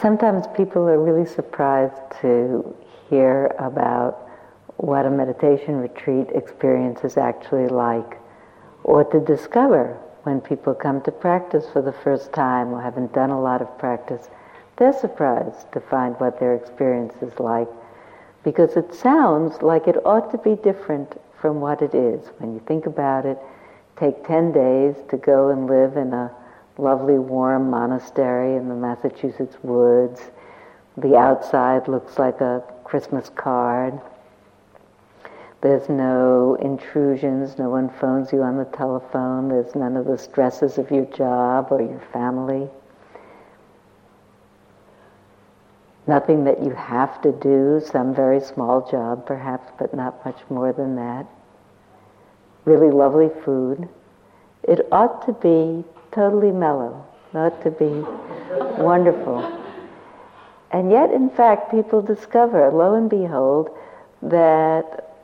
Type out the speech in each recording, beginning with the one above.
sometimes people are really surprised to hear about what a meditation retreat experience is actually like, or to discover when people come to practice for the first time or haven't done a lot of practice, they're surprised to find what their experience is like because it sounds like it ought to be different from what it is. When you think about it, take 10 days to go and live in a lovely warm monastery in the Massachusetts woods. The outside looks like a Christmas card. There's no intrusions, no one phones you on the telephone, there's none of the stresses of your job or your family. Nothing that you have to do, some very small job perhaps, but not much more than that. Really lovely food. It ought to be totally mellow, not to be wonderful. And yet, in fact, people discover, lo and behold, that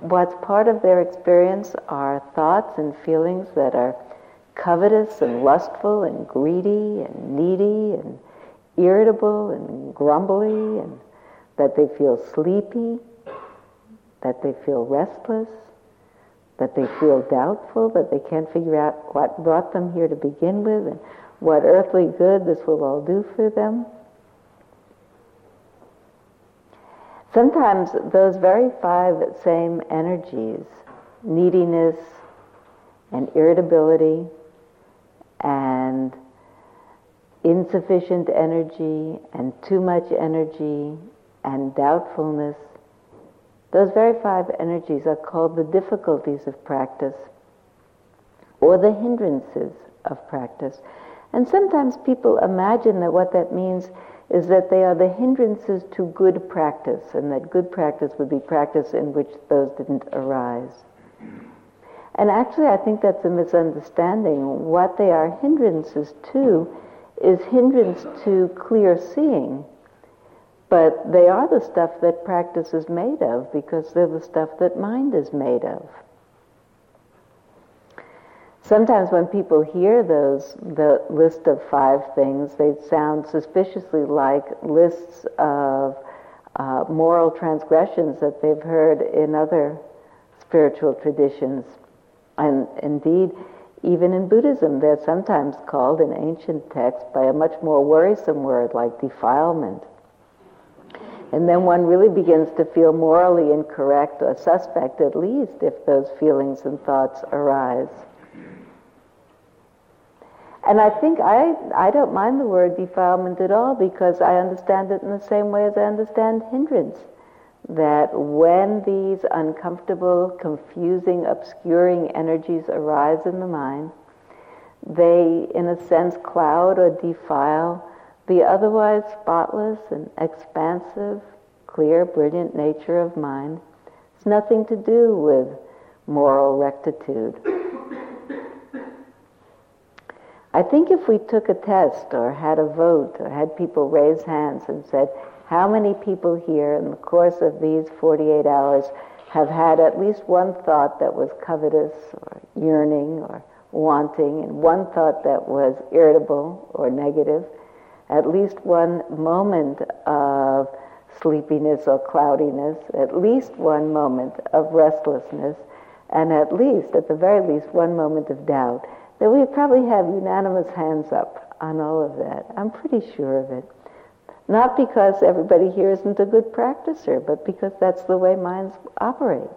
what's part of their experience are thoughts and feelings that are covetous and lustful and greedy and needy and irritable and grumbly and that they feel sleepy, that they feel restless, that they feel doubtful, that they can't figure out what brought them here to begin with and what earthly good this will all do for them. Sometimes those very five same energies, neediness and irritability and insufficient energy and too much energy and doubtfulness, those very five energies are called the difficulties of practice or the hindrances of practice. And sometimes people imagine that what that means is that they are the hindrances to good practice, and that good practice would be practice in which those didn't arise. And actually, I think that's a misunderstanding. What they are hindrances to is hindrance to clear seeing. But they are the stuff that practice is made of because they're the stuff that mind is made of sometimes when people hear those, the list of five things, they sound suspiciously like lists of uh, moral transgressions that they've heard in other spiritual traditions. And indeed, even in Buddhism, they're sometimes called in ancient texts by a much more worrisome word like defilement. And then one really begins to feel morally incorrect or suspect, at least, if those feelings and thoughts arise. And I think I, I don't mind the word defilement at all because I understand it in the same way as I understand hindrance. That when these uncomfortable, confusing, obscuring energies arise in the mind, they, in a sense, cloud or defile the otherwise spotless and expansive, clear, brilliant nature of mind. has nothing to do with moral rectitude. I think if we took a test or had a vote or had people raise hands and said, how many people here in the course of these 48 hours have had at least one thought that was covetous or yearning or wanting and one thought that was irritable or negative, at least one moment of sleepiness or cloudiness, at least one moment of restlessness, and at least, at the very least, one moment of doubt that we probably have unanimous hands up on all of that. I'm pretty sure of it. Not because everybody here isn't a good practicer, but because that's the way minds operate.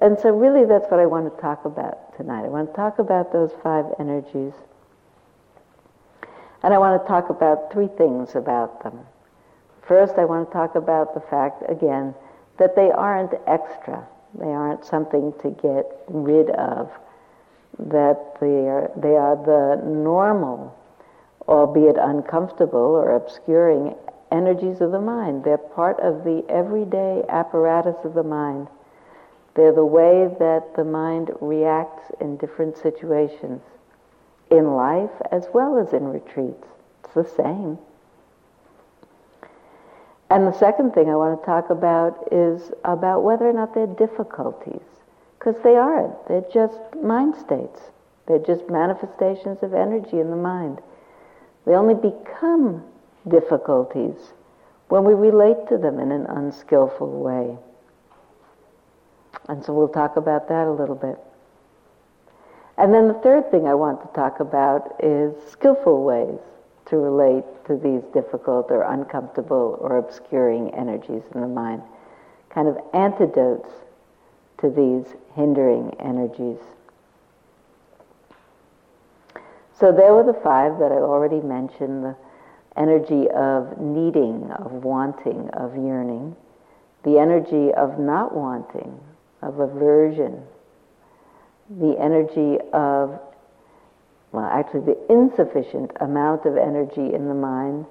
And so really that's what I want to talk about tonight. I want to talk about those five energies. And I want to talk about three things about them. First, I want to talk about the fact, again, that they aren't extra. They aren't something to get rid of that they are, they are the normal, albeit uncomfortable or obscuring energies of the mind. They're part of the everyday apparatus of the mind. They're the way that the mind reacts in different situations, in life as well as in retreats. It's the same. And the second thing I want to talk about is about whether or not they're difficulties. Because they aren't. They're just mind states. They're just manifestations of energy in the mind. They only become difficulties when we relate to them in an unskillful way. And so we'll talk about that a little bit. And then the third thing I want to talk about is skillful ways to relate to these difficult or uncomfortable or obscuring energies in the mind, kind of antidotes to these hindering energies. So there were the five that I already mentioned the energy of needing, of wanting, of yearning, the energy of not wanting, of aversion, the energy of, well, actually, the insufficient amount of energy in the mind,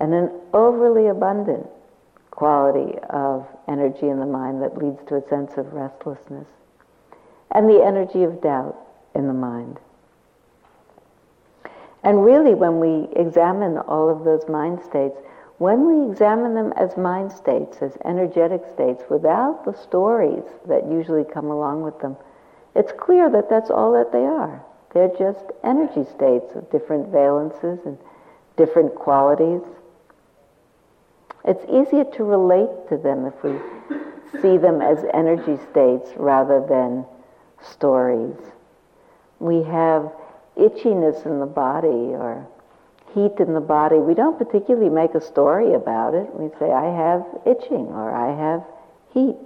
and an overly abundant quality of energy in the mind that leads to a sense of restlessness, and the energy of doubt in the mind. And really, when we examine all of those mind states, when we examine them as mind states, as energetic states, without the stories that usually come along with them, it's clear that that's all that they are. They're just energy states of different valences and different qualities. It's easier to relate to them if we see them as energy states rather than stories. We have itchiness in the body or heat in the body. We don't particularly make a story about it. We say, I have itching or I have heat.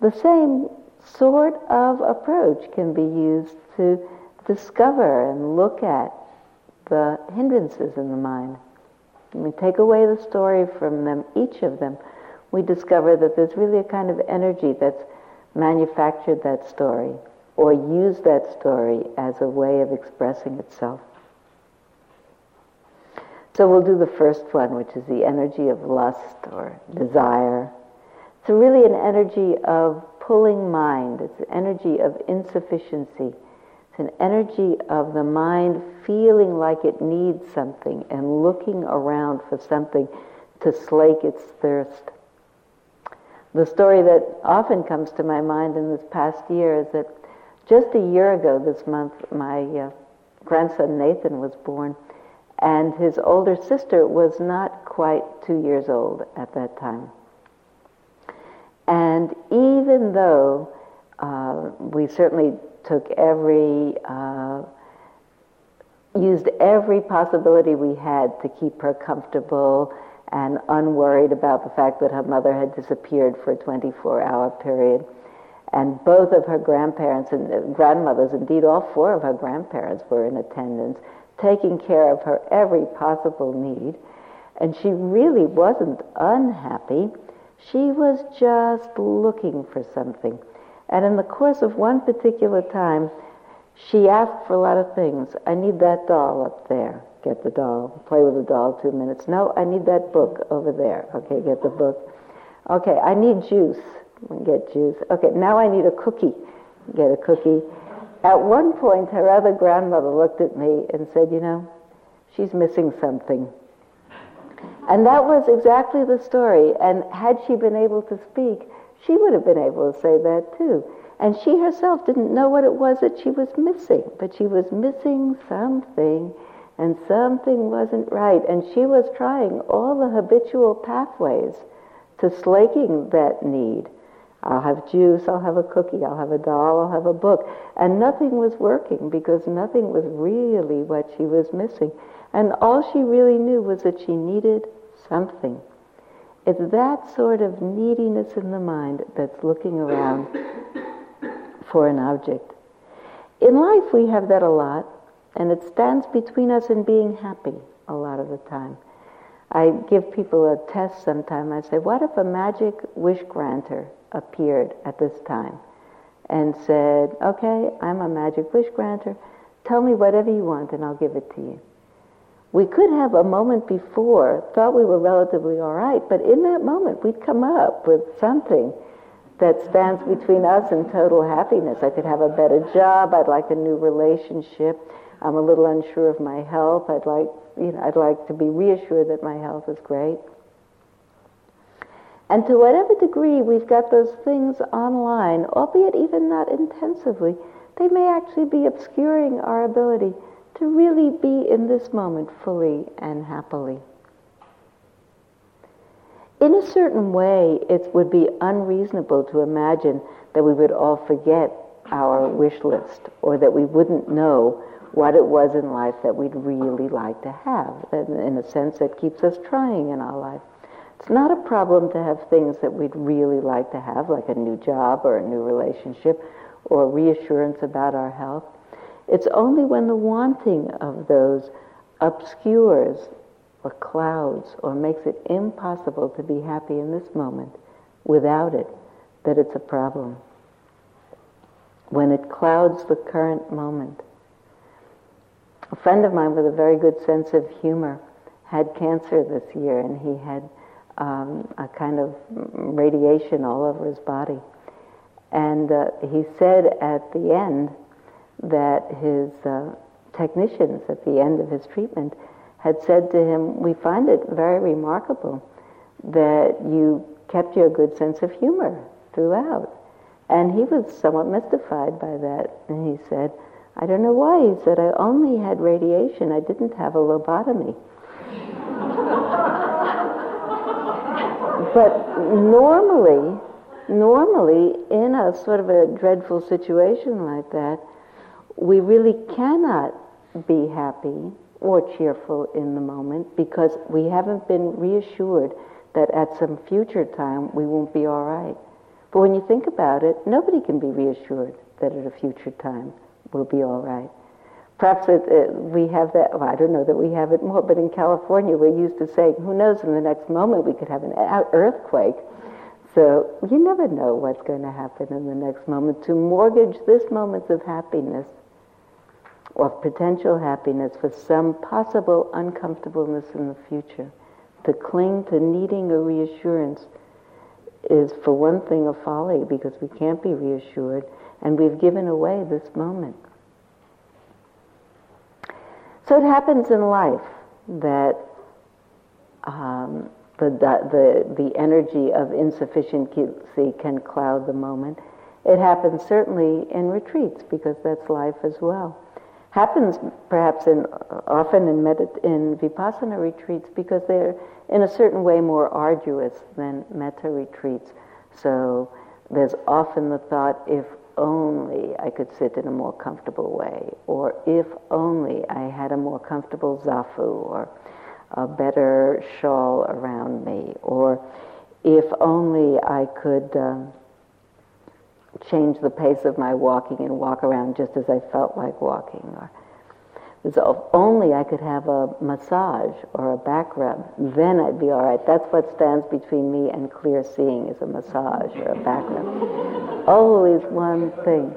The same sort of approach can be used to discover and look at the hindrances in the mind. When we take away the story from them, each of them, we discover that there's really a kind of energy that's manufactured that story or used that story as a way of expressing itself. So we'll do the first one, which is the energy of lust or desire. It's really an energy of pulling mind. It's an energy of insufficiency. It's an energy of the mind feeling like it needs something and looking around for something to slake its thirst. The story that often comes to my mind in this past year is that just a year ago this month, my uh, grandson Nathan was born, and his older sister was not quite two years old at that time. And even though uh, we certainly took every, uh, used every possibility we had to keep her comfortable and unworried about the fact that her mother had disappeared for a 24 hour period. And both of her grandparents and uh, grandmothers, indeed all four of her grandparents were in attendance, taking care of her every possible need. And she really wasn't unhappy. She was just looking for something. And in the course of one particular time, she asked for a lot of things. I need that doll up there. Get the doll. Play with the doll two minutes. No, I need that book over there. Okay, get the book. Okay, I need juice. Get juice. Okay, now I need a cookie. Get a cookie. At one point, her other grandmother looked at me and said, You know, she's missing something. And that was exactly the story. And had she been able to speak, she would have been able to say that too. And she herself didn't know what it was that she was missing, but she was missing something, and something wasn't right. And she was trying all the habitual pathways to slaking that need. I'll have juice, I'll have a cookie, I'll have a doll, I'll have a book. And nothing was working because nothing was really what she was missing. And all she really knew was that she needed something. It's that sort of neediness in the mind that's looking around for an object. In life, we have that a lot, and it stands between us and being happy a lot of the time. I give people a test sometime. I say, What if a magic wish granter appeared at this time and said, Okay, I'm a magic wish granter. Tell me whatever you want, and I'll give it to you. We could have a moment before thought we were relatively all right, but in that moment we'd come up with something that stands between us and total happiness. I could have a better job. I'd like a new relationship. I'm a little unsure of my health. I'd like, you know, I'd like to be reassured that my health is great. And to whatever degree we've got those things online, albeit even not intensively, they may actually be obscuring our ability to really be in this moment fully and happily. In a certain way, it would be unreasonable to imagine that we would all forget our wish list or that we wouldn't know what it was in life that we'd really like to have. And in a sense, that keeps us trying in our life. It's not a problem to have things that we'd really like to have, like a new job or a new relationship or reassurance about our health. It's only when the wanting of those obscures or clouds or makes it impossible to be happy in this moment without it that it's a problem. When it clouds the current moment. A friend of mine with a very good sense of humor had cancer this year and he had um, a kind of radiation all over his body. And uh, he said at the end that his uh, technicians at the end of his treatment had said to him, We find it very remarkable that you kept your good sense of humor throughout. And he was somewhat mystified by that. And he said, I don't know why. He said, I only had radiation. I didn't have a lobotomy. but normally, normally, in a sort of a dreadful situation like that, we really cannot be happy or cheerful in the moment because we haven't been reassured that at some future time we won't be all right. But when you think about it, nobody can be reassured that at a future time we'll be all right. Perhaps it, we have that, well, I don't know that we have it more, but in California we're used to saying, who knows, in the next moment we could have an earthquake. So you never know what's going to happen in the next moment. To mortgage this moment of happiness of potential happiness for some possible uncomfortableness in the future. To cling to needing a reassurance is, for one thing, a folly because we can't be reassured, and we've given away this moment. So it happens in life that um, the, the, the energy of insufficiency can cloud the moment. It happens certainly in retreats because that's life as well happens perhaps in, often in, medit- in vipassana retreats because they're in a certain way more arduous than metta retreats. So there's often the thought, if only I could sit in a more comfortable way, or if only I had a more comfortable zafu, or a better shawl around me, or if only I could. Um, change the pace of my walking and walk around just as I felt like walking. Or if only I could have a massage or a back rub, then I'd be all right. That's what stands between me and clear seeing is a massage or a back rub. Always one thing.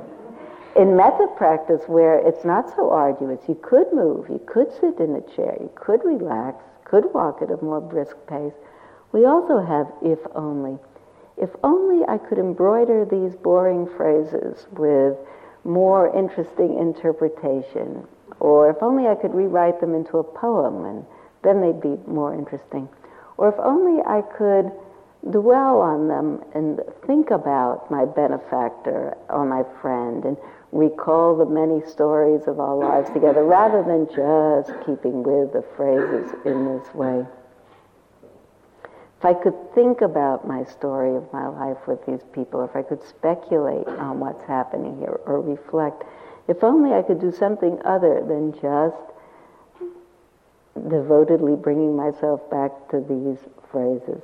In metta practice, where it's not so arduous, you could move, you could sit in a chair, you could relax, could walk at a more brisk pace. We also have if only. If only I could embroider these boring phrases with more interesting interpretation, or if only I could rewrite them into a poem and then they'd be more interesting. Or if only I could dwell on them and think about my benefactor or my friend and recall the many stories of our lives together rather than just keeping with the phrases in this way. If I could think about my story of my life with these people, if I could speculate on what's happening here or reflect, if only I could do something other than just devotedly bringing myself back to these phrases.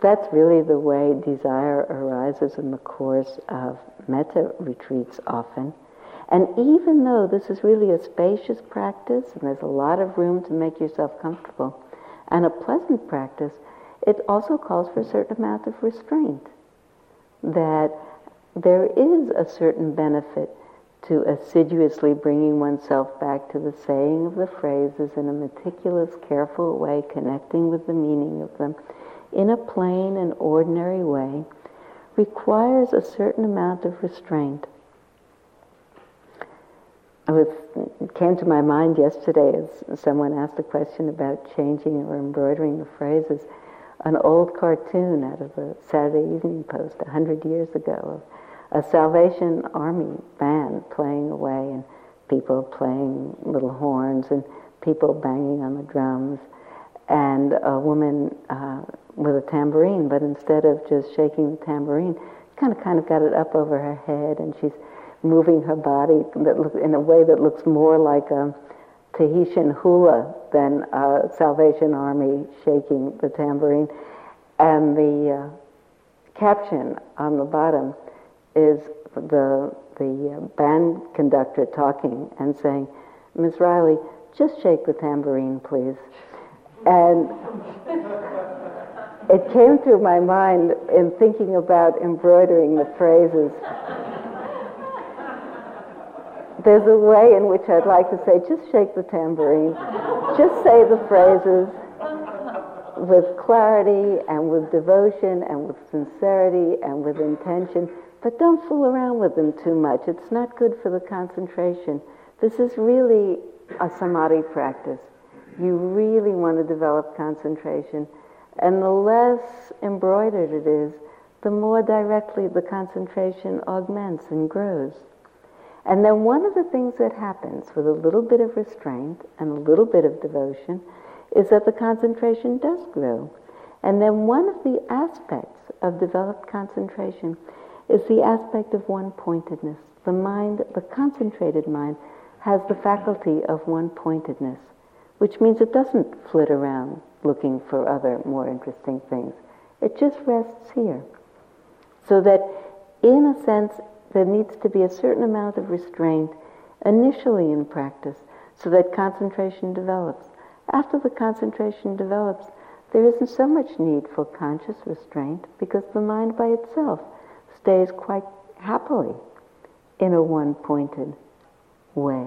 That's really the way desire arises in the course of metta retreats often. And even though this is really a spacious practice and there's a lot of room to make yourself comfortable, and a pleasant practice, it also calls for a certain amount of restraint. That there is a certain benefit to assiduously bringing oneself back to the saying of the phrases in a meticulous, careful way, connecting with the meaning of them in a plain and ordinary way, requires a certain amount of restraint. I came to my mind yesterday as someone asked a question about changing or embroidering the phrases. An old cartoon out of the Saturday Evening Post a hundred years ago of a Salvation Army band playing away, and people playing little horns and people banging on the drums, and a woman uh, with a tambourine, but instead of just shaking the tambourine, kind of kind of got it up over her head, and she's moving her body look, in a way that looks more like a Tahitian hula than a Salvation Army shaking the tambourine. And the uh, caption on the bottom is the the uh, band conductor talking and saying, Miss Riley, just shake the tambourine, please. And it came through my mind in thinking about embroidering the phrases. There's a way in which I'd like to say, just shake the tambourine, just say the phrases with clarity and with devotion and with sincerity and with intention but don't fool around with them too much. It's not good for the concentration. This is really a samadhi practice. You really want to develop concentration. And the less embroidered it is, the more directly the concentration augments and grows. And then one of the things that happens with a little bit of restraint and a little bit of devotion is that the concentration does grow. And then one of the aspects of developed concentration is the aspect of one pointedness. The mind, the concentrated mind, has the faculty of one pointedness, which means it doesn't flit around looking for other more interesting things. It just rests here. So that, in a sense, there needs to be a certain amount of restraint initially in practice so that concentration develops. After the concentration develops, there isn't so much need for conscious restraint because the mind by itself stays quite happily in a one pointed way.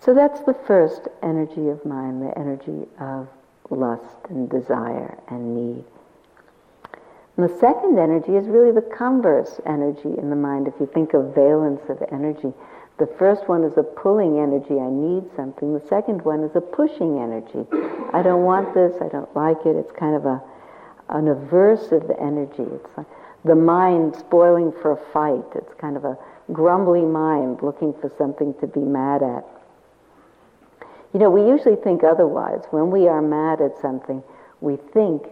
So that's the first energy of mind, the energy of lust and desire and need. And the second energy is really the converse energy in the mind. If you think of valence of energy, the first one is a pulling energy, I need something. The second one is a pushing energy. I don't want this, I don't like it. It's kind of a an aversive energy. It's like the mind spoiling for a fight. It's kind of a grumbly mind looking for something to be mad at. You know, we usually think otherwise. When we are mad at something, we think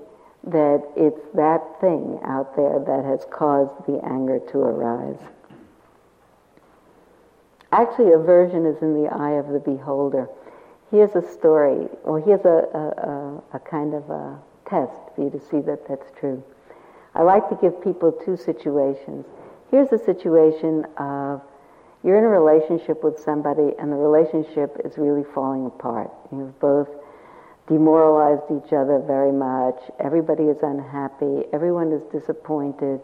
that it's that thing out there that has caused the anger to arise. Actually, aversion is in the eye of the beholder. Here's a story, or here's a, a, a, a kind of a test for you to see that that's true. I like to give people two situations. Here's a situation of you're in a relationship with somebody and the relationship is really falling apart. You've both demoralized each other very much. Everybody is unhappy. Everyone is disappointed.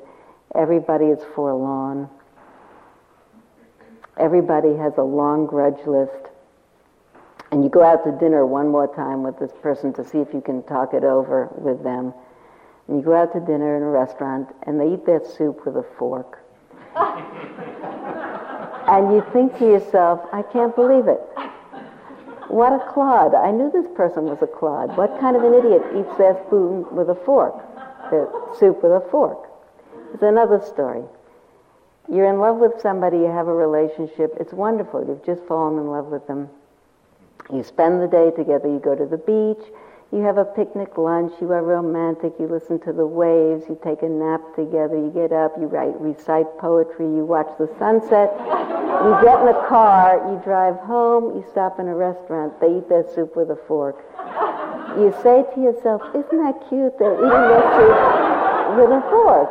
Everybody is forlorn. Everybody has a long grudge list and you go out to dinner one more time with this person to see if you can talk it over with them. And you go out to dinner in a restaurant and they eat their soup with a fork. and you think to yourself, I can't believe it. What a clod. I knew this person was a clod. What kind of an idiot eats their spoon with a fork? Their soup with a fork. It's another story. You're in love with somebody, you have a relationship, it's wonderful. You've just fallen in love with them you spend the day together, you go to the beach, you have a picnic lunch, you are romantic, you listen to the waves, you take a nap together, you get up, you write, recite poetry, you watch the sunset, you get in a car, you drive home, you stop in a restaurant, they eat their soup with a fork. You say to yourself, isn't that cute? They're eating their soup with a fork.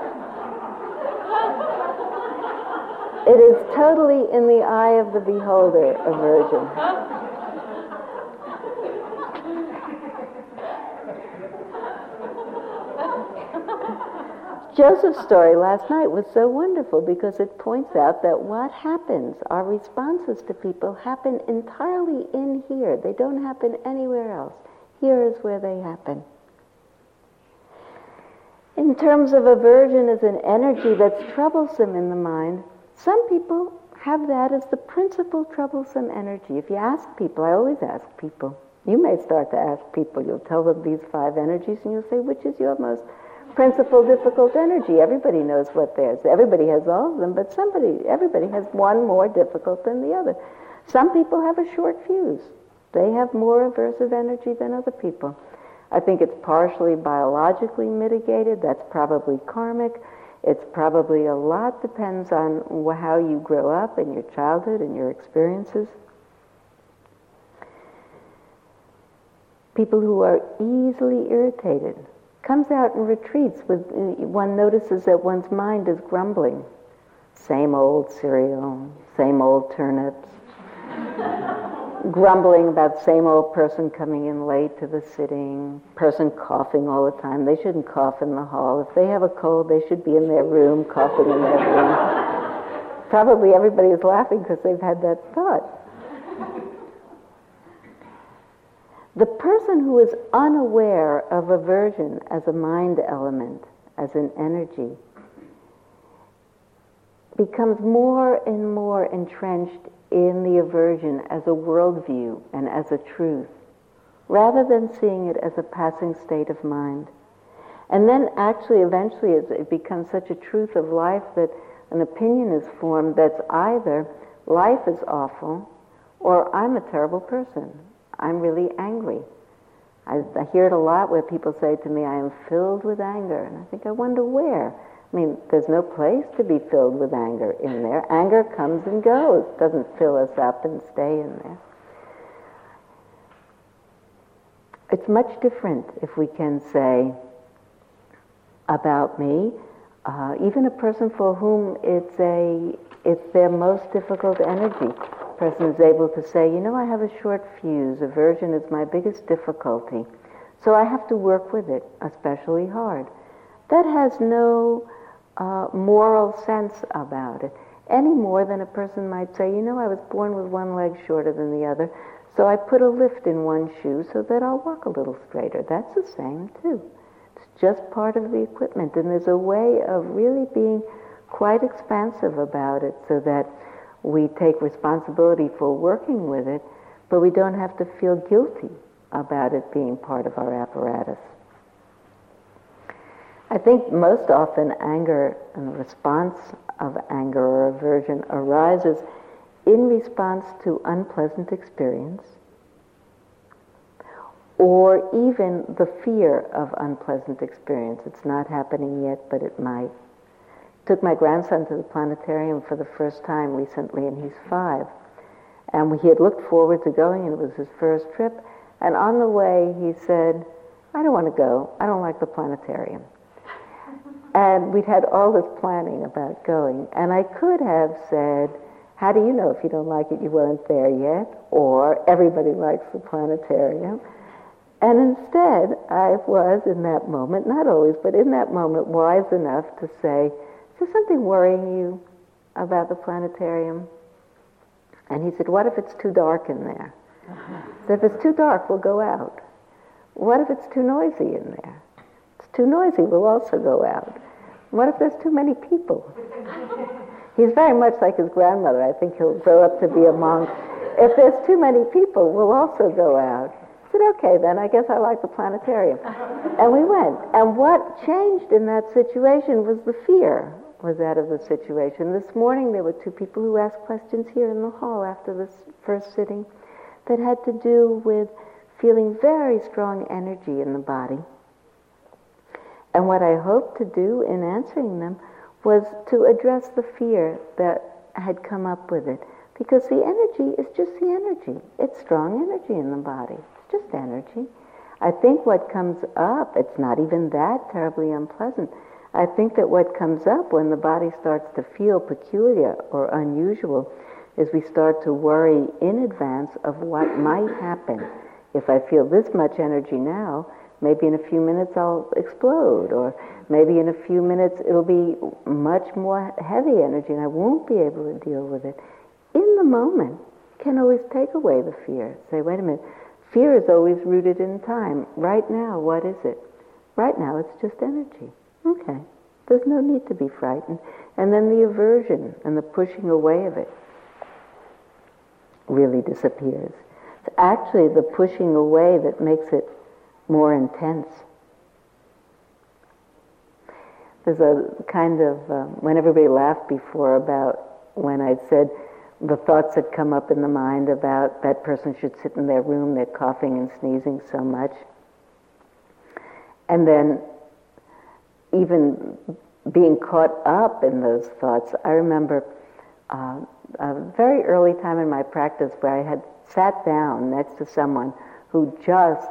It is totally in the eye of the beholder, aversion. Joseph's story last night was so wonderful because it points out that what happens, our responses to people happen entirely in here. They don't happen anywhere else. Here is where they happen. In terms of aversion as an energy that's troublesome in the mind, some people have that as the principal troublesome energy. If you ask people, I always ask people, you may start to ask people, you'll tell them these five energies and you'll say, which is your most principal difficult energy. Everybody knows what theirs. Everybody has all of them, but somebody, everybody has one more difficult than the other. Some people have a short fuse. They have more aversive energy than other people. I think it's partially biologically mitigated. That's probably karmic. It's probably a lot depends on how you grow up in your childhood and your experiences. People who are easily irritated comes out and retreats with one notices that one's mind is grumbling. Same old cereal, same old turnips. grumbling about same old person coming in late to the sitting, person coughing all the time. They shouldn't cough in the hall. If they have a cold, they should be in their room coughing in their room. Probably everybody is laughing because they've had that thought. The person who is unaware of aversion as a mind element, as an energy, becomes more and more entrenched in the aversion as a worldview and as a truth, rather than seeing it as a passing state of mind. And then actually, eventually, it becomes such a truth of life that an opinion is formed that's either life is awful or I'm a terrible person. I'm really angry. I, I, hear it a lot where people say to me, I am filled with anger. And I think, I wonder where. I mean, there's no place to be filled with anger in there. Anger comes and goes, doesn't fill us up and stay in there. It's much different if we can say about me, uh, even a person for whom it's a it's their most difficult energy person is able to say, you know, I have a short fuse. Aversion is my biggest difficulty. So I have to work with it, especially hard. That has no uh, moral sense about it, any more than a person might say, you know, I was born with one leg shorter than the other, so I put a lift in one shoe so that I'll walk a little straighter. That's the same, too. It's just part of the equipment, and there's a way of really being quite expansive about it so that we take responsibility for working with it, but we don't have to feel guilty about it being part of our apparatus. I think most often anger and the response of anger or aversion arises in response to unpleasant experience or even the fear of unpleasant experience. It's not happening yet, but it might took my grandson to the planetarium for the first time recently, and he's five. And he had looked forward to going, and it was his first trip. And on the way, he said, I don't want to go. I don't like the planetarium. And we'd had all this planning about going. And I could have said, How do you know if you don't like it, you weren't there yet? Or everybody likes the planetarium. And instead, I was in that moment, not always, but in that moment, wise enough to say, is there something worrying you about the planetarium? And he said, What if it's too dark in there? So if it's too dark, we'll go out. What if it's too noisy in there? It's too noisy, we'll also go out. What if there's too many people? He's very much like his grandmother. I think he'll grow up to be a monk. If there's too many people, we'll also go out. I said, okay, then I guess I like the planetarium. And we went. And what changed in that situation was the fear was out of the situation. This morning there were two people who asked questions here in the hall after this first sitting that had to do with feeling very strong energy in the body. And what I hoped to do in answering them was to address the fear that had come up with it. Because the energy is just the energy. It's strong energy in the body. It's just energy. I think what comes up, it's not even that terribly unpleasant. I think that what comes up when the body starts to feel peculiar or unusual is we start to worry in advance of what might happen. If I feel this much energy now, maybe in a few minutes I'll explode, or maybe in a few minutes it'll be much more heavy energy and I won't be able to deal with it. In the moment, can always take away the fear. Say, wait a minute, fear is always rooted in time. Right now, what is it? Right now, it's just energy. Okay. There's no need to be frightened. And then the aversion and the pushing away of it really disappears. It's actually the pushing away that makes it more intense. there's a kind of, um, when everybody laughed before about when I said the thoughts that come up in the mind about that person should sit in their room, they're coughing and sneezing so much. And then even being caught up in those thoughts. I remember uh, a very early time in my practice where I had sat down next to someone who just,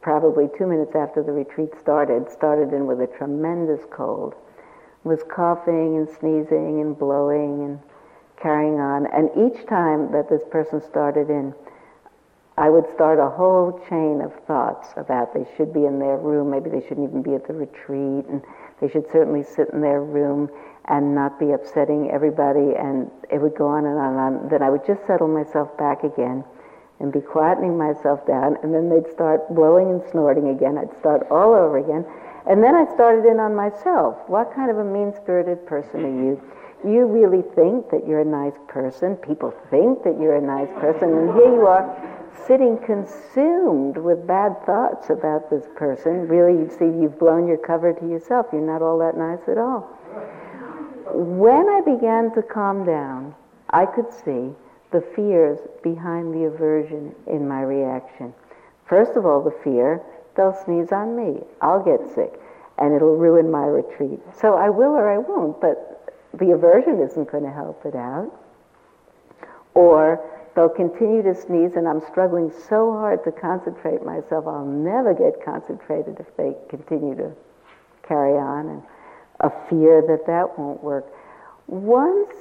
probably two minutes after the retreat started, started in with a tremendous cold, was coughing and sneezing and blowing and carrying on. And each time that this person started in, I would start a whole chain of thoughts about they should be in their room, maybe they shouldn't even be at the retreat, and they should certainly sit in their room and not be upsetting everybody, and it would go on and on and on. Then I would just settle myself back again and be quietening myself down, and then they'd start blowing and snorting again. I'd start all over again. And then I started in on myself. What kind of a mean spirited person are you? You really think that you're a nice person. People think that you're a nice person, and here you are sitting consumed with bad thoughts about this person, really, you see, you've blown your cover to yourself. You're not all that nice at all. When I began to calm down, I could see the fears behind the aversion in my reaction. First of all, the fear, they'll sneeze on me. I'll get sick and it'll ruin my retreat. So I will or I won't, but the aversion isn't going to help it out. Or They'll continue to sneeze, and I'm struggling so hard to concentrate myself. I'll never get concentrated if they continue to carry on, and a fear that that won't work. Once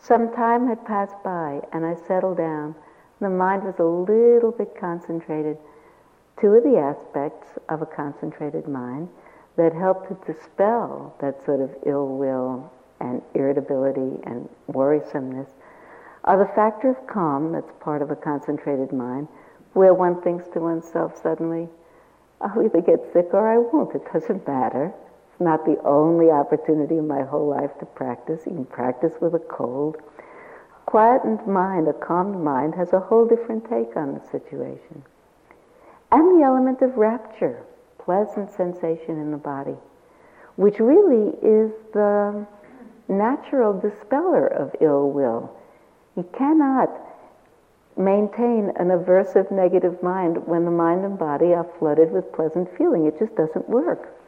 some time had passed by and I settled down, the mind was a little bit concentrated. Two of the aspects of a concentrated mind that helped to dispel that sort of ill will and irritability and worrisomeness are the factor of calm that's part of a concentrated mind, where one thinks to oneself suddenly, I'll either get sick or I won't. It doesn't matter. It's not the only opportunity in my whole life to practice. You can practice with a cold. Quietened mind, a calmed mind, has a whole different take on the situation. And the element of rapture, pleasant sensation in the body, which really is the natural dispeller of ill will you cannot maintain an aversive negative mind when the mind and body are flooded with pleasant feeling. It just doesn't work.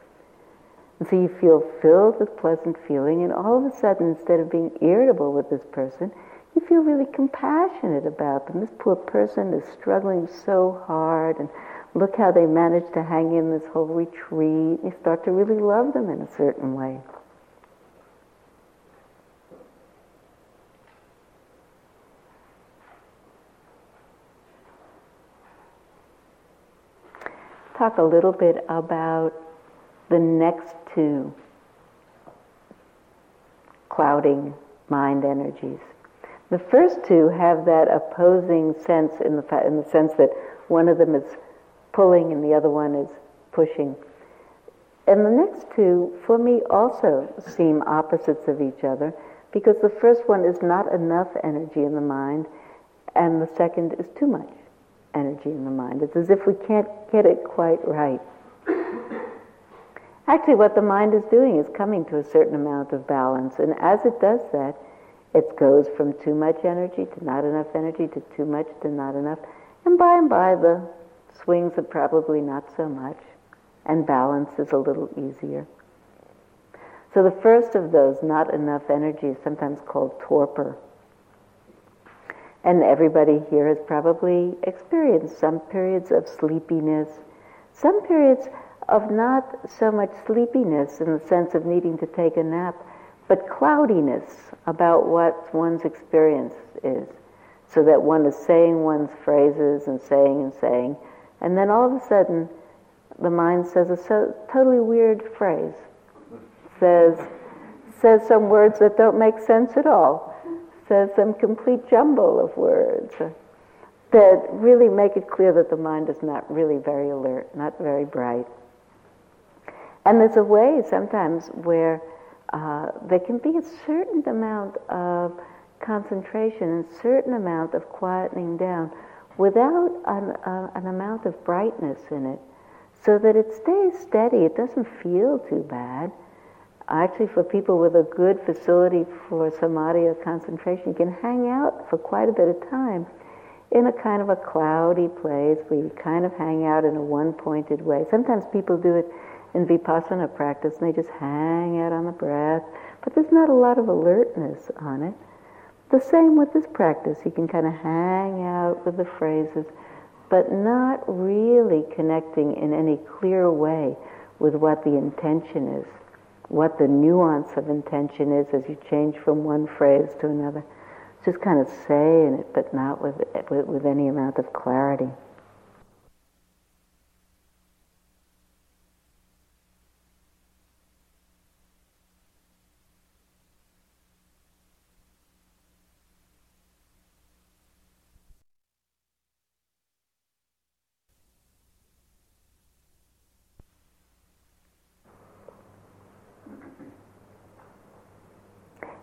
And so you feel filled with pleasant feeling, and all of a sudden, instead of being irritable with this person, you feel really compassionate about them. This poor person is struggling so hard, and look how they managed to hang in this whole retreat. You start to really love them in a certain way. Talk a little bit about the next two clouding mind energies. The first two have that opposing sense in the, in the sense that one of them is pulling and the other one is pushing. And the next two, for me, also seem opposites of each other because the first one is not enough energy in the mind and the second is too much energy in the mind. It's as if we can't get it quite right. Actually, what the mind is doing is coming to a certain amount of balance, and as it does that, it goes from too much energy to not enough energy to too much to not enough, and by and by the swings are probably not so much, and balance is a little easier. So the first of those, not enough energy, is sometimes called torpor. And everybody here has probably experienced some periods of sleepiness, some periods of not so much sleepiness in the sense of needing to take a nap, but cloudiness about what one's experience is. So that one is saying one's phrases and saying and saying, and then all of a sudden the mind says a so, totally weird phrase, says, says some words that don't make sense at all says some complete jumble of words that really make it clear that the mind is not really very alert, not very bright. And there's a way sometimes where uh, there can be a certain amount of concentration and a certain amount of quietening down without an, uh, an amount of brightness in it so that it stays steady. It doesn't feel too bad. Actually, for people with a good facility for samadhi or concentration, you can hang out for quite a bit of time in a kind of a cloudy place where you kind of hang out in a one-pointed way. Sometimes people do it in vipassana practice and they just hang out on the breath, but there's not a lot of alertness on it. The same with this practice. You can kind of hang out with the phrases, but not really connecting in any clear way with what the intention is, what the nuance of intention is as you change from one phrase to another. Just kind of saying it, but not with, with, with any amount of clarity.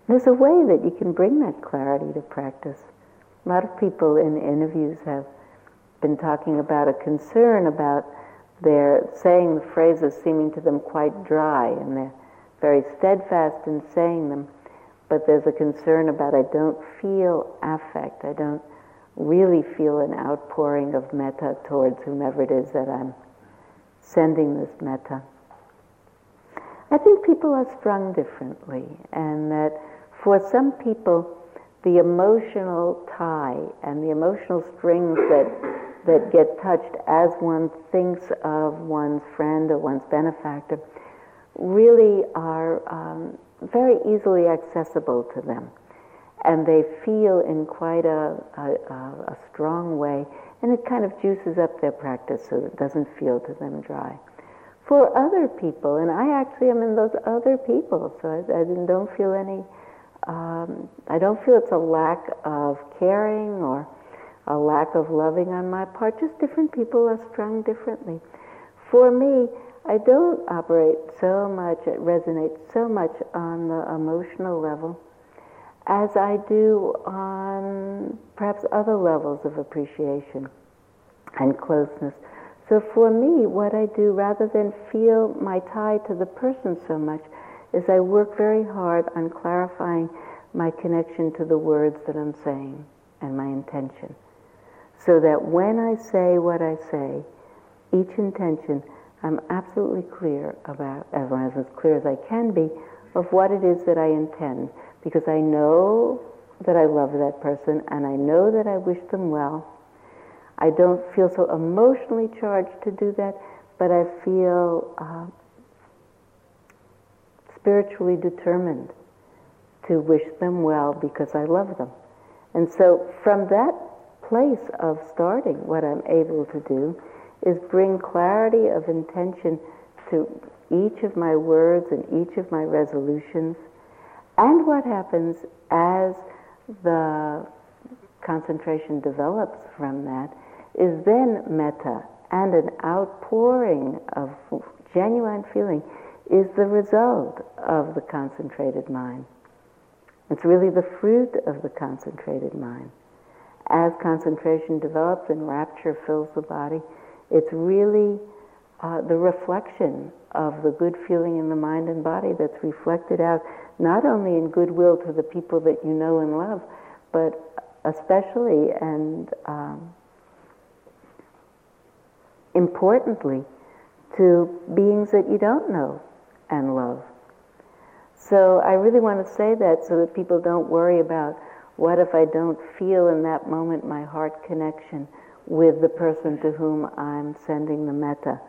There's a way that you can bring that clarity to practice. A lot of people in interviews have been talking about a concern about their saying the phrases seeming to them quite dry and they're very steadfast in saying them, but there's a concern about I don't feel affect, I don't really feel an outpouring of metta towards whomever it is that I'm sending this metta. I think people are strung differently and that for some people, the emotional tie and the emotional strings that, that get touched as one thinks of one's friend or one's benefactor really are um, very easily accessible to them. And they feel in quite a, a, a strong way, and it kind of juices up their practice so that it doesn't feel to them dry. For other people, and I actually am in those other people, so I, I don't feel any um, I don't feel it's a lack of caring or a lack of loving on my part. Just different people are strung differently. For me, I don't operate so much, it resonates so much on the emotional level as I do on perhaps other levels of appreciation and closeness. So for me, what I do, rather than feel my tie to the person so much, is I work very hard on clarifying my connection to the words that I'm saying and my intention. So that when I say what I say, each intention, I'm absolutely clear about, as, as clear as I can be, of what it is that I intend. Because I know that I love that person and I know that I wish them well. I don't feel so emotionally charged to do that, but I feel uh, spiritually determined to wish them well because I love them. And so from that place of starting, what I'm able to do is bring clarity of intention to each of my words and each of my resolutions. And what happens as the concentration develops from that is then metta and an outpouring of genuine feeling is the result of the concentrated mind. It's really the fruit of the concentrated mind. As concentration develops and rapture fills the body, it's really uh, the reflection of the good feeling in the mind and body that's reflected out not only in goodwill to the people that you know and love, but especially and um, importantly to beings that you don't know and love. So I really want to say that so that people don't worry about what if I don't feel in that moment my heart connection with the person to whom I'm sending the metta.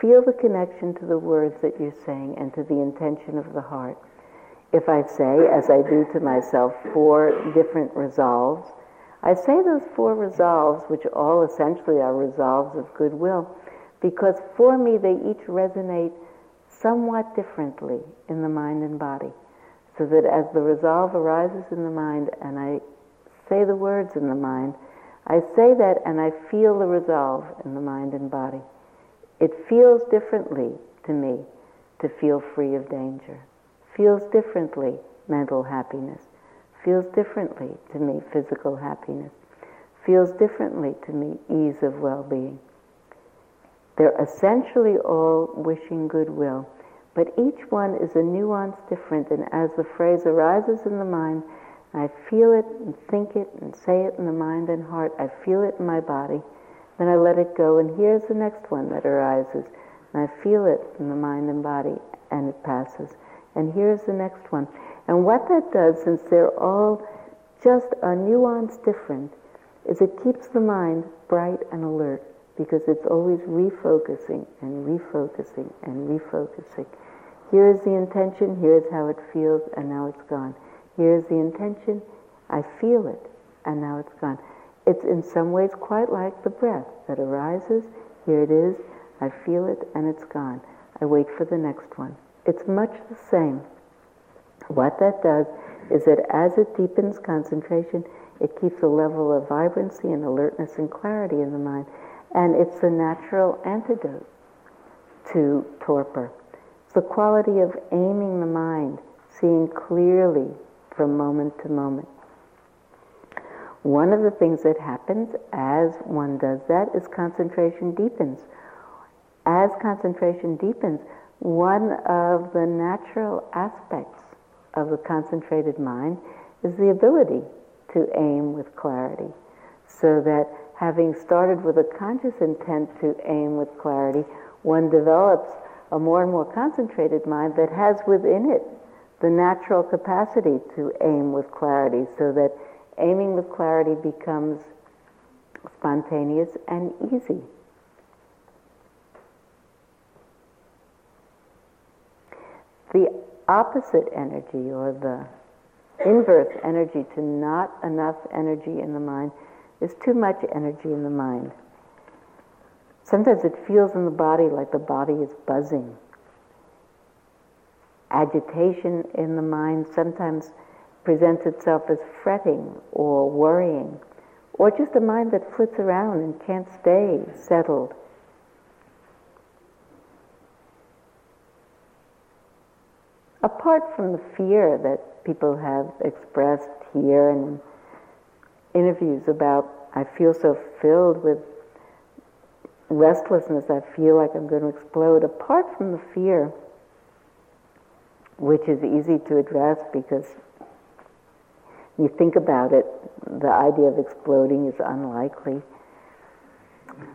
Feel the connection to the words that you're saying and to the intention of the heart. If I say, as I do to myself, four different resolves, I say those four resolves, which all essentially are resolves of goodwill, because for me they each resonate somewhat differently in the mind and body. So that as the resolve arises in the mind and I say the words in the mind, I say that and I feel the resolve in the mind and body. It feels differently to me to feel free of danger. Feels differently mental happiness. Feels differently to me physical happiness. Feels differently to me ease of well-being. They're essentially all wishing goodwill, But each one is a nuance different, and as the phrase arises in the mind, I feel it and think it and say it in the mind and heart, I feel it in my body, then I let it go, and here's the next one that arises, and I feel it in the mind and body, and it passes. And here's the next one. And what that does, since they're all just a nuance different, is it keeps the mind bright and alert because it's always refocusing and refocusing and refocusing. Here is the intention, here's how it feels, and now it's gone. Here's the intention, I feel it, and now it's gone. It's in some ways quite like the breath that arises, here it is, I feel it, and it's gone. I wait for the next one. It's much the same. What that does is that as it deepens concentration, it keeps a level of vibrancy and alertness and clarity in the mind. And it's the natural antidote to torpor. It's the quality of aiming the mind, seeing clearly from moment to moment. One of the things that happens as one does that is concentration deepens. As concentration deepens, one of the natural aspects of the concentrated mind is the ability to aim with clarity. So that having started with a conscious intent to aim with clarity, one develops a more and more concentrated mind that has within it the natural capacity to aim with clarity so that aiming with clarity becomes spontaneous and easy. The opposite energy or the inverse energy to not enough energy in the mind is too much energy in the mind. Sometimes it feels in the body like the body is buzzing. Agitation in the mind sometimes presents itself as fretting or worrying, or just a mind that flits around and can't stay settled. Apart from the fear that people have expressed here and interviews about, I feel so filled with restlessness, I feel like I'm going to explode. Apart from the fear, which is easy to address because you think about it, the idea of exploding is unlikely.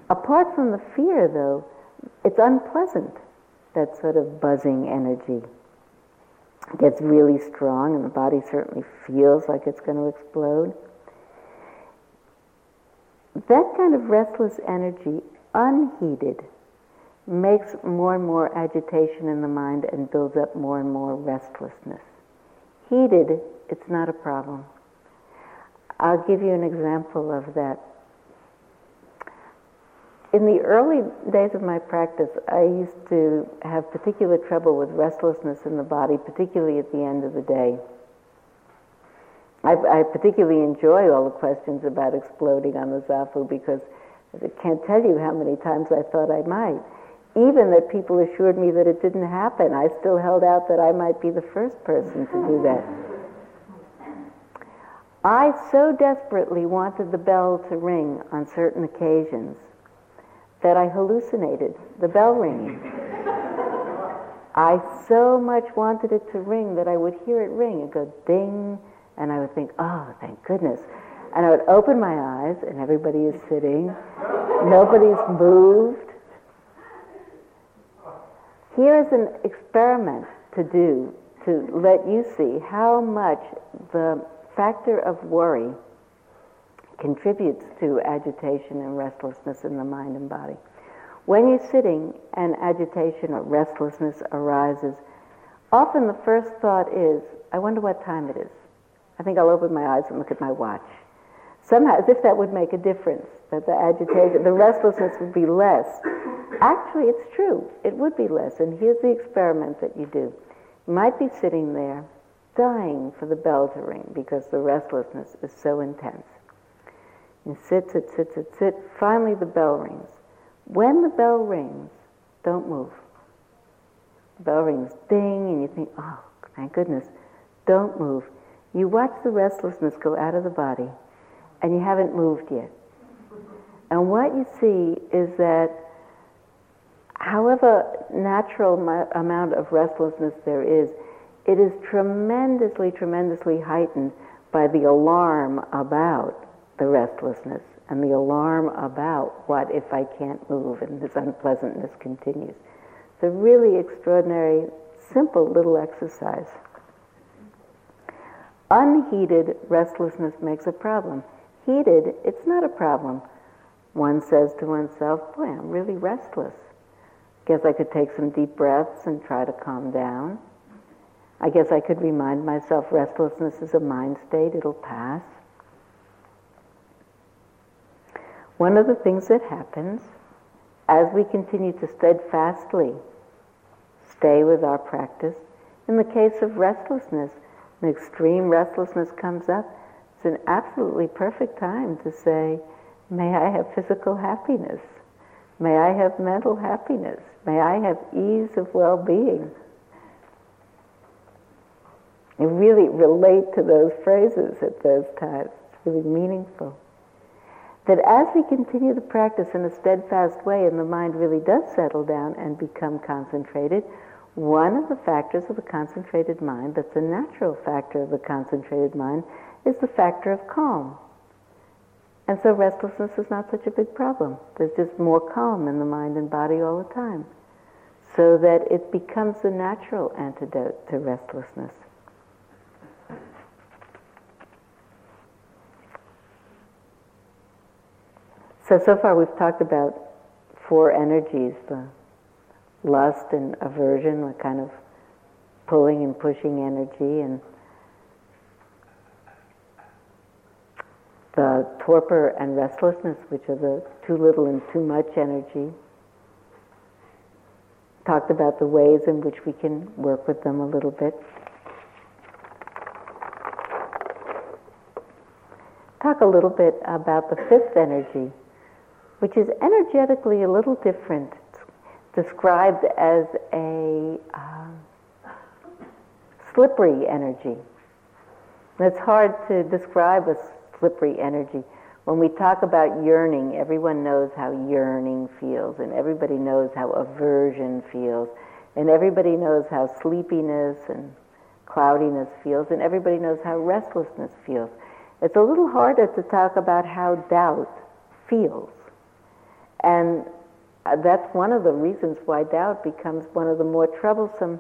Apart from the fear, though, it's unpleasant, that sort of buzzing energy gets really strong and the body certainly feels like it's going to explode. That kind of restless energy, unheeded, makes more and more agitation in the mind and builds up more and more restlessness. Heeded, it's not a problem. I'll give you an example of that in the early days of my practice, I used to have particular trouble with restlessness in the body, particularly at the end of the day. I, I particularly enjoy all the questions about exploding on the zafu because I can't tell you how many times I thought I might. Even that people assured me that it didn't happen, I still held out that I might be the first person to do that. I so desperately wanted the bell to ring on certain occasions that I hallucinated the bell ringing. I so much wanted it to ring that I would hear it ring and go ding, and I would think, oh, thank goodness. And I would open my eyes, and everybody is sitting, nobody's moved. Here's an experiment to do to let you see how much the factor of worry contributes to agitation and restlessness in the mind and body. When you're sitting and agitation or restlessness arises, often the first thought is, I wonder what time it is. I think I'll open my eyes and look at my watch. Somehow, as if that would make a difference, that the agitation, the restlessness would be less. Actually, it's true. It would be less. And here's the experiment that you do. You might be sitting there dying for the bell to ring because the restlessness is so intense. You sit, sit, sit, sit, sit. Finally, the bell rings. When the bell rings, don't move. The bell rings ding, and you think, oh, thank goodness. Don't move. You watch the restlessness go out of the body, and you haven't moved yet. And what you see is that, however natural amount of restlessness there is, it is tremendously, tremendously heightened by the alarm about the restlessness and the alarm about what if I can't move and this unpleasantness continues. It's a really extraordinary, simple little exercise. Unheeded restlessness makes a problem. Heeded, it's not a problem. One says to oneself, Boy, I'm really restless. Guess I could take some deep breaths and try to calm down. I guess I could remind myself restlessness is a mind state, it'll pass. One of the things that happens as we continue to steadfastly stay with our practice, in the case of restlessness, an extreme restlessness comes up, it's an absolutely perfect time to say, May I have physical happiness. May I have mental happiness. May I have ease of well being. And really relate to those phrases at those times. It's really meaningful. That as we continue the practice in a steadfast way and the mind really does settle down and become concentrated, one of the factors of the concentrated mind, that's a natural factor of the concentrated mind, is the factor of calm. And so restlessness is not such a big problem. There's just more calm in the mind and body all the time. So that it becomes the natural antidote to restlessness. So, so far we've talked about four energies the lust and aversion, the kind of pulling and pushing energy, and the torpor and restlessness, which are the too little and too much energy. Talked about the ways in which we can work with them a little bit. Talk a little bit about the fifth energy, which is energetically a little different. Described as a uh, slippery energy. It's hard to describe a slippery energy. When we talk about yearning, everyone knows how yearning feels, and everybody knows how aversion feels, and everybody knows how sleepiness and cloudiness feels, and everybody knows how restlessness feels. It's a little harder to talk about how doubt feels. And Uh, that's one of the reasons why doubt becomes one of the more troublesome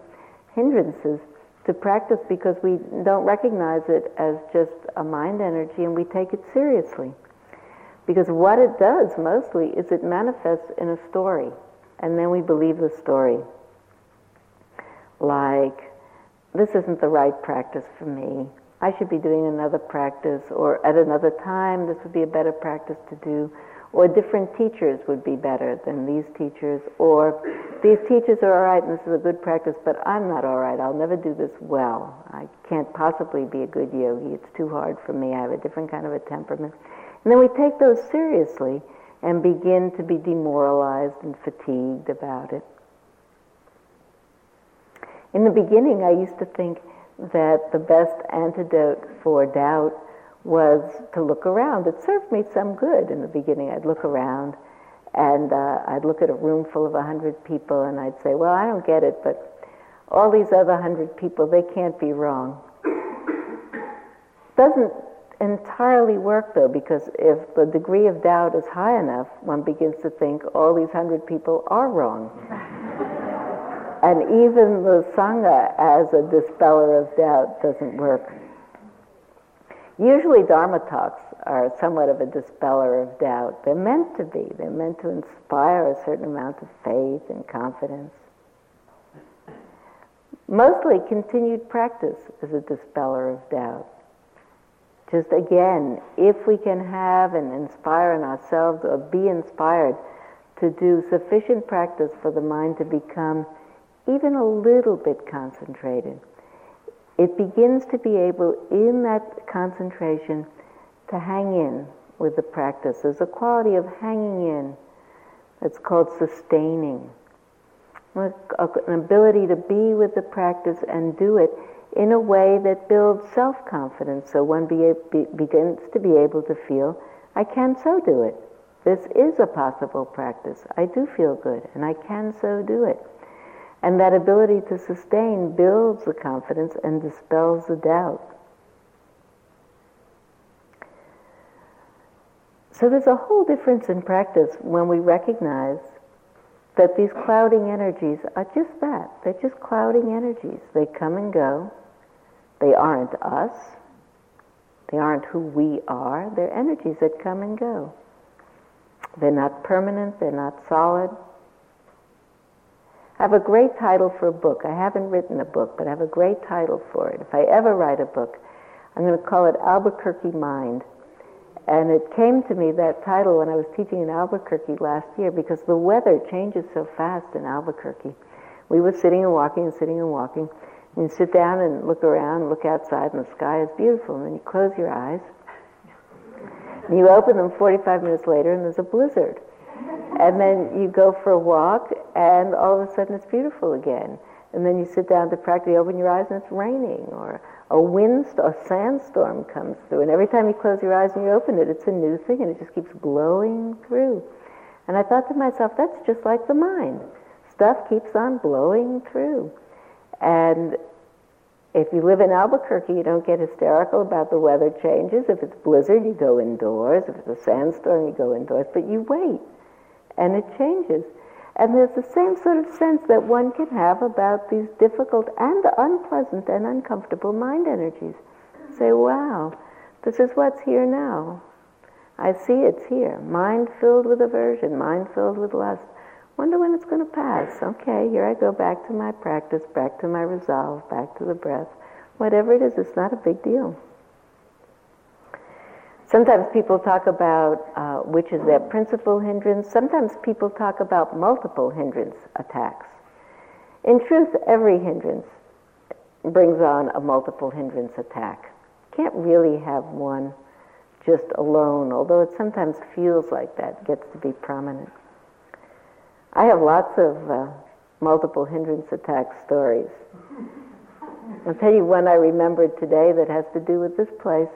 hindrances to practice because we don't recognize it as just a mind energy and we take it seriously. Because what it does mostly is it manifests in a story, and then we believe the story. Like, this isn't the right practice for me. I should be doing another practice, or at another time, this would be a better practice to do or different teachers would be better than these teachers, or these teachers are all right and this is a good practice, but I'm not all right. I'll never do this well. I can't possibly be a good yogi. It's too hard for me. I have a different kind of a temperament. And then we take those seriously and begin to be demoralized and fatigued about it. In the beginning, I used to think that the best antidote for doubt was to look around. It served me some good in the beginning. I'd look around and uh, I'd look at a room full of a hundred people and I'd say, well, I don't get it, but all these other hundred people, they can't be wrong. Doesn't entirely work though, because if the degree of doubt is high enough, one begins to think all these hundred people are wrong. and even the Sangha as a dispeller of doubt doesn't work. Usually Dharma talks are somewhat of a dispeller of doubt. They're meant to be. They're meant to inspire a certain amount of faith and confidence. Mostly continued practice is a dispeller of doubt. Just again, if we can have and inspire in ourselves or be inspired to do sufficient practice for the mind to become even a little bit concentrated, it begins to be able, in that concentration, to hang in with the practice. There's a quality of hanging in that's called sustaining. An ability to be with the practice and do it in a way that builds self confidence so one be, be, begins to be able to feel, I can so do it. This is a possible practice. I do feel good and I can so do it. And that ability to sustain builds the confidence and dispels the doubt. So there's a whole difference in practice when we recognize that these clouding energies are just that. They're just clouding energies. They come and go. They aren't us. They aren't who we are. They're energies that come and go. They're not permanent. They're not solid. I have a great title for a book. I haven't written a book, but I have a great title for it. If I ever write a book, I'm going to call it Albuquerque Mind. And it came to me, that title, when I was teaching in Albuquerque last year because the weather changes so fast in Albuquerque. We were sitting and walking and sitting and walking. And you sit down and look around, look outside, and the sky is beautiful. And then you close your eyes. And you open them 45 minutes later, and there's a blizzard. And then you go for a walk, and all of a sudden it's beautiful again. And then you sit down to practice, you open your eyes, and it's raining. Or a wind, a sandstorm comes through, and every time you close your eyes and you open it, it's a new thing, and it just keeps blowing through. And I thought to myself, that's just like the mind. Stuff keeps on blowing through. And if you live in Albuquerque, you don't get hysterical about the weather changes. If it's blizzard, you go indoors. If it's a sandstorm, you go indoors. But you wait, and it changes. And there's the same sort of sense that one can have about these difficult and unpleasant and uncomfortable mind energies. Say, wow, this is what's here now. I see it's here. Mind filled with aversion, mind filled with lust. Wonder when it's going to pass. Okay, here I go back to my practice, back to my resolve, back to the breath. Whatever it is, it's not a big deal. Sometimes people talk about uh, which is their principal hindrance. Sometimes people talk about multiple hindrance attacks. In truth, every hindrance brings on a multiple hindrance attack. Can't really have one just alone, although it sometimes feels like that, gets to be prominent. I have lots of uh, multiple hindrance attack stories. I'll tell you one I remembered today that has to do with this place.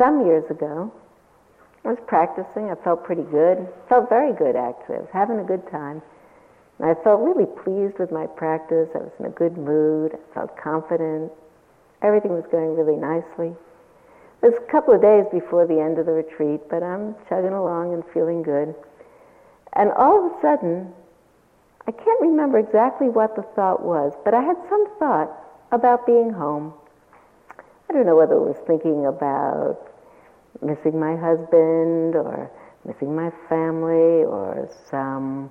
Some years ago. I was practicing. I felt pretty good. Felt very good, actually. I was having a good time. And I felt really pleased with my practice. I was in a good mood. I felt confident. Everything was going really nicely. It was a couple of days before the end of the retreat, but I'm chugging along and feeling good. And all of a sudden, I can't remember exactly what the thought was, but I had some thought about being home. I don't know whether it was thinking about missing my husband or missing my family or some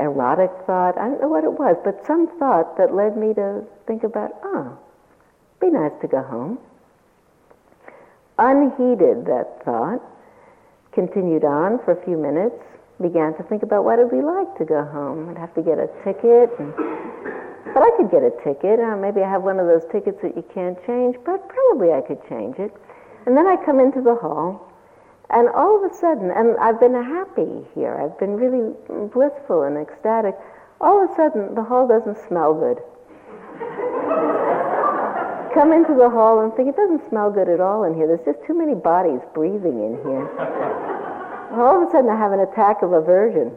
erotic thought. I don't know what it was, but some thought that led me to think about, oh, be nice to go home. Unheeded that thought, continued on for a few minutes, began to think about what it would be like to go home. I'd have to get a ticket and but I could get a ticket. Uh, maybe I have one of those tickets that you can't change, but probably I could change it. And then I come into the hall, and all of a sudden, and I've been happy here. I've been really blissful and ecstatic. All of a sudden, the hall doesn't smell good. come into the hall and think it doesn't smell good at all in here. There's just too many bodies breathing in here. All of a sudden, I have an attack of aversion.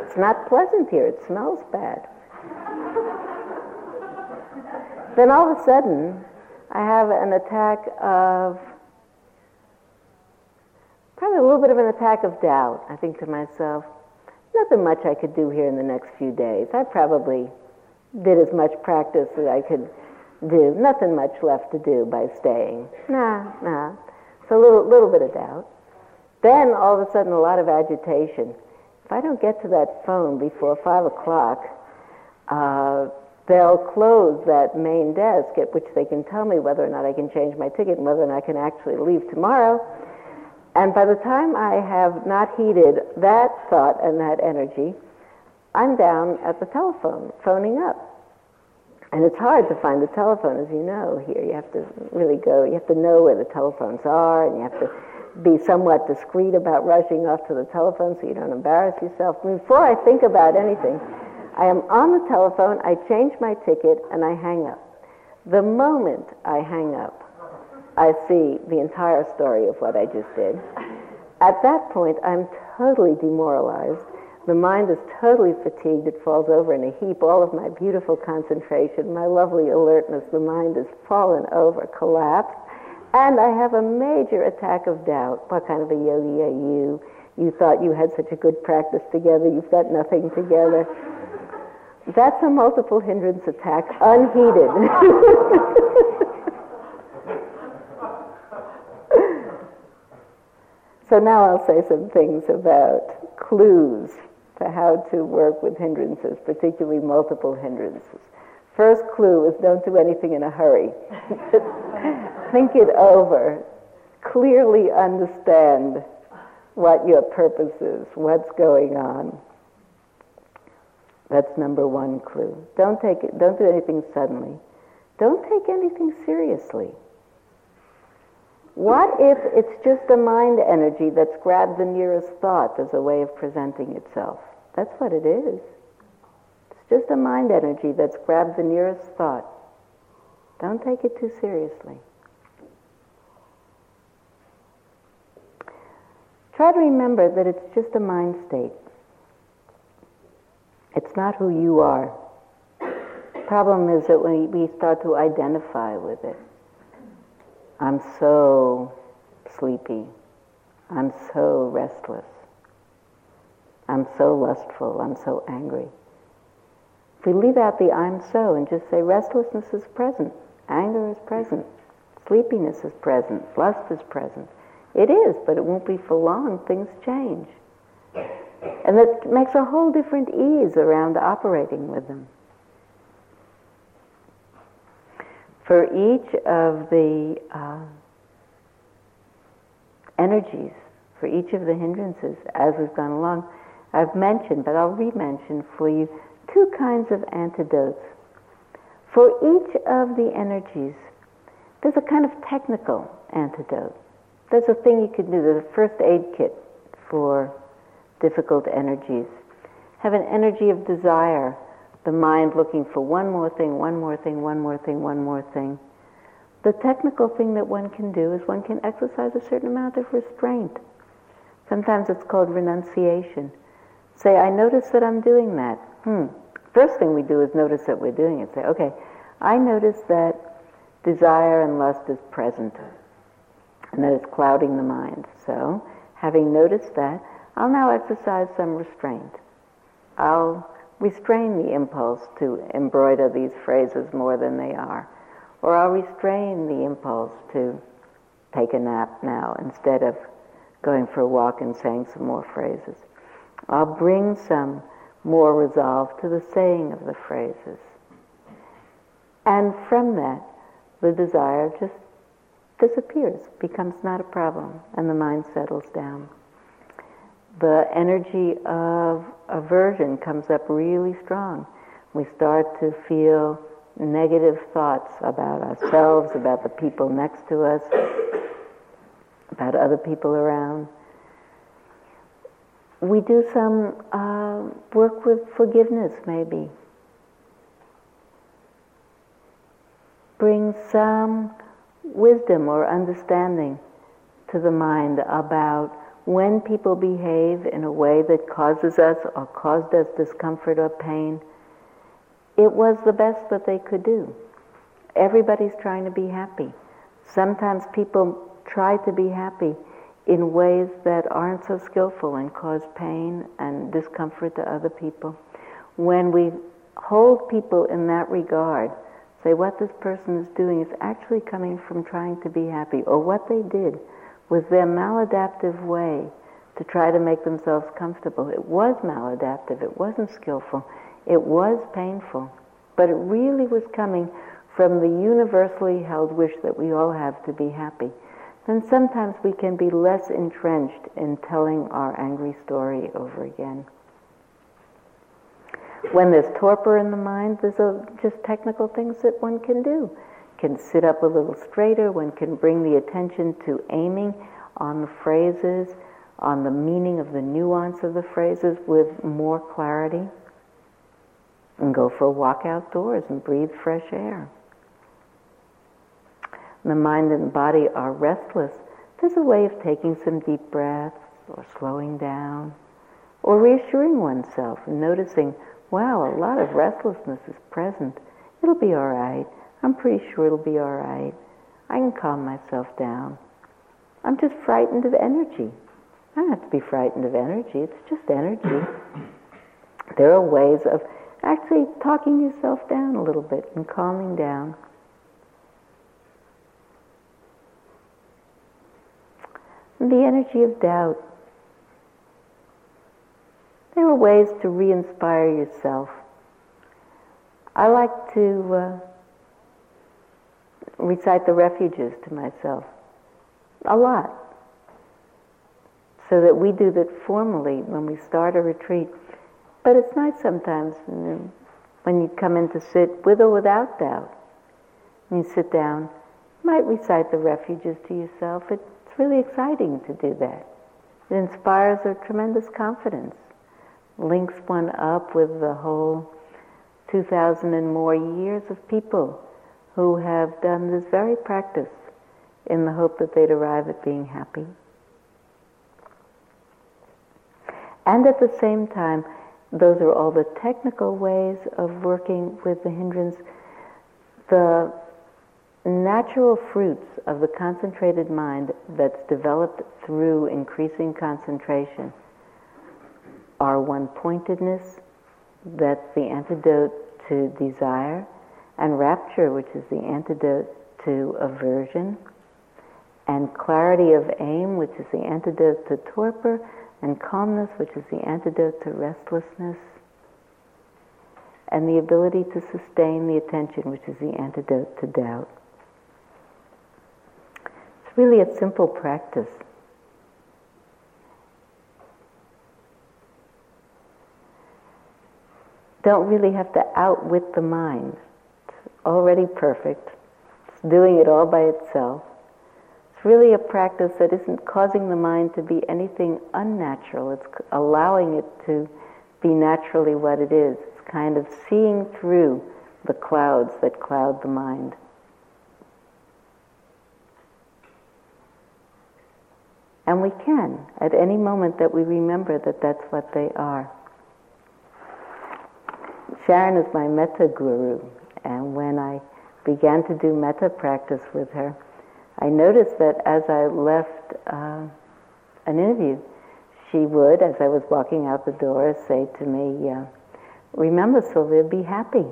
It's not pleasant here. It smells bad. Then all of a sudden, I have an attack of, probably a little bit of an attack of doubt. I think to myself, nothing much I could do here in the next few days. I probably did as much practice as I could do. Nothing much left to do by staying. Nah, nah. So a little, little bit of doubt. Then all of a sudden, a lot of agitation. If I don't get to that phone before five o'clock, uh, they'll close that main desk at which they can tell me whether or not I can change my ticket and whether or not I can actually leave tomorrow. And by the time I have not heeded that thought and that energy, I'm down at the telephone, phoning up. And it's hard to find the telephone, as you know, here. You have to really go, you have to know where the telephones are, and you have to be somewhat discreet about rushing off to the telephone so you don't embarrass yourself. Before I think about anything, I am on the telephone, I change my ticket, and I hang up. The moment I hang up, I see the entire story of what I just did. at that point, I'm totally demoralized. The mind is totally fatigued. It falls over in a heap. All of my beautiful concentration, my lovely alertness, the mind is fallen over, collapsed. And I have a major attack of doubt. What kind of a yogi are you? You thought you had such a good practice together. You've got nothing together. That's a multiple hindrance attack, unheeded. so now I'll say some things about clues to how to work with hindrances, particularly multiple hindrances. First clue is don't do anything in a hurry. Think it over. Clearly understand what your purpose is, what's going on. That's number one clue. Don't take it, don't do anything suddenly. Don't take anything seriously. What if it's just a mind energy that's grabbed the nearest thought as a way of presenting itself? That's what it is. It's just a mind energy that's grabbed the nearest thought. Don't take it too seriously. Try to remember that it's just a mind state. It's not who you are. The problem is that when we start to identify with it, I'm so sleepy. I'm so restless. I'm so lustful. I'm so angry. If we leave out the I'm so and just say restlessness is present, anger is present, sleepiness is present, lust is present. It is, but it won't be for long. Things change. And that makes a whole different ease around operating with them. For each of the uh, energies, for each of the hindrances, as we've gone along, I've mentioned, but I'll re-mention for you, two kinds of antidotes. For each of the energies, there's a kind of technical antidote. There's a thing you can do, there's a first aid kit for difficult energies. Have an energy of desire, the mind looking for one more thing, one more thing, one more thing, one more thing. The technical thing that one can do is one can exercise a certain amount of restraint. Sometimes it's called renunciation. Say, I notice that I'm doing that. Hmm. First thing we do is notice that we're doing it. Say, okay, I notice that desire and lust is present and that it's clouding the mind. So, having noticed that, I'll now exercise some restraint. I'll restrain the impulse to embroider these phrases more than they are. Or I'll restrain the impulse to take a nap now instead of going for a walk and saying some more phrases. I'll bring some more resolve to the saying of the phrases. And from that, the desire just disappears, becomes not a problem, and the mind settles down the energy of aversion comes up really strong. We start to feel negative thoughts about ourselves, about the people next to us, about other people around. We do some uh, work with forgiveness, maybe. Bring some wisdom or understanding to the mind about when people behave in a way that causes us or caused us discomfort or pain, it was the best that they could do. Everybody's trying to be happy. Sometimes people try to be happy in ways that aren't so skillful and cause pain and discomfort to other people. When we hold people in that regard, say what this person is doing is actually coming from trying to be happy, or what they did was their maladaptive way to try to make themselves comfortable. It was maladaptive, it wasn't skillful, it was painful, but it really was coming from the universally held wish that we all have to be happy. Then sometimes we can be less entrenched in telling our angry story over again. When there's torpor in the mind, there's a, just technical things that one can do can sit up a little straighter, one can bring the attention to aiming on the phrases, on the meaning of the nuance of the phrases with more clarity, and go for a walk outdoors and breathe fresh air. The mind and body are restless. There's a way of taking some deep breaths, or slowing down, or reassuring oneself and noticing, wow, a lot of restlessness is present. It'll be all right. I'm pretty sure it'll be all right. I can calm myself down. I'm just frightened of energy. I don't have to be frightened of energy. It's just energy. There are ways of actually talking yourself down a little bit and calming down. the energy of doubt. There are ways to re inspire yourself. I like to uh, recite the refuges to myself a lot. So that we do that formally when we start a retreat. But it's nice sometimes when you come in to sit with or without doubt. When you sit down, you might recite the refuges to yourself. It's really exciting to do that. It inspires a tremendous confidence, links one up with the whole 2,000 and more years of people who have done this very practice in the hope that they'd arrive at being happy. And at the same time, those are all the technical ways of working with the hindrance. The natural fruits of the concentrated mind that's developed through increasing concentration are one pointedness, that's the antidote to desire, and rapture, which is the antidote to aversion, and clarity of aim, which is the antidote to torpor, and calmness, which is the antidote to restlessness, and the ability to sustain the attention, which is the antidote to doubt It's really a simple practice. Don't really have to outwit the mind. Already perfect. It's doing it all by itself. It's really a practice that isn't causing the mind to be anything unnatural. It's allowing it to be naturally what it is. It's kind of seeing through the clouds that cloud the mind. And we can at any moment that we remember that that's what they are. Sharon is my metta guru, and when I began to do metta practice with her, I noticed that as I left uh, an interview, she would, as I was walking out the door, say to me, uh, Remember, Sylvia, be happy.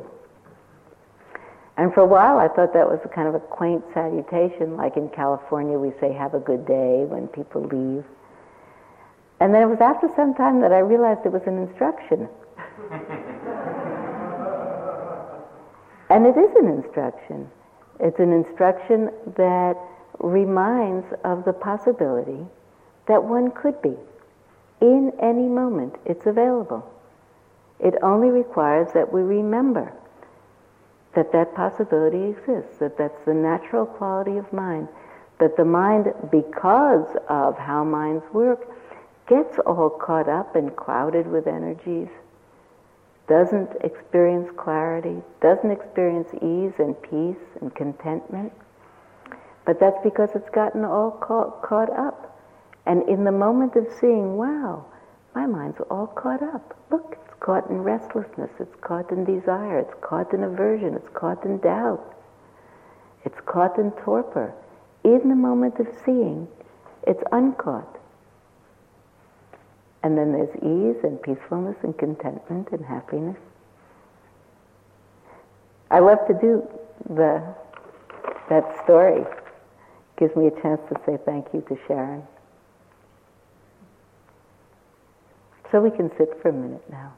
And for a while, I thought that was a kind of a quaint salutation, like in California, we say, have a good day when people leave. And then it was after some time that I realized it was an instruction. and it is an instruction. It's an instruction that reminds of the possibility that one could be. In any moment, it's available. It only requires that we remember that that possibility exists, that that's the natural quality of mind, that the mind, because of how minds work, gets all caught up and clouded with energies, doesn't experience clarity, doesn't experience ease and peace and contentment. But that's because it's gotten all caught, caught up. And in the moment of seeing, wow, my mind's all caught up. Look, it's caught in restlessness, it's caught in desire, it's caught in aversion, it's caught in doubt, it's caught in torpor. In the moment of seeing, it's uncaught. And then there's ease and peacefulness and contentment and happiness. I love to do the that story. Gives me a chance to say thank you to Sharon. So we can sit for a minute now.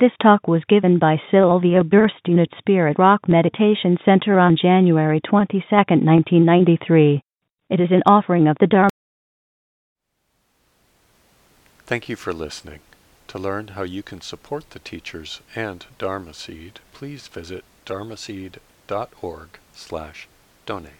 This talk was given by Sylvia Boorstein at Spirit Rock Meditation Center on January 22, 1993. It is an offering of the Dharma. Thank you for listening. To learn how you can support the teachers and Dharma Seed, please visit dharmaseed.org slash donate.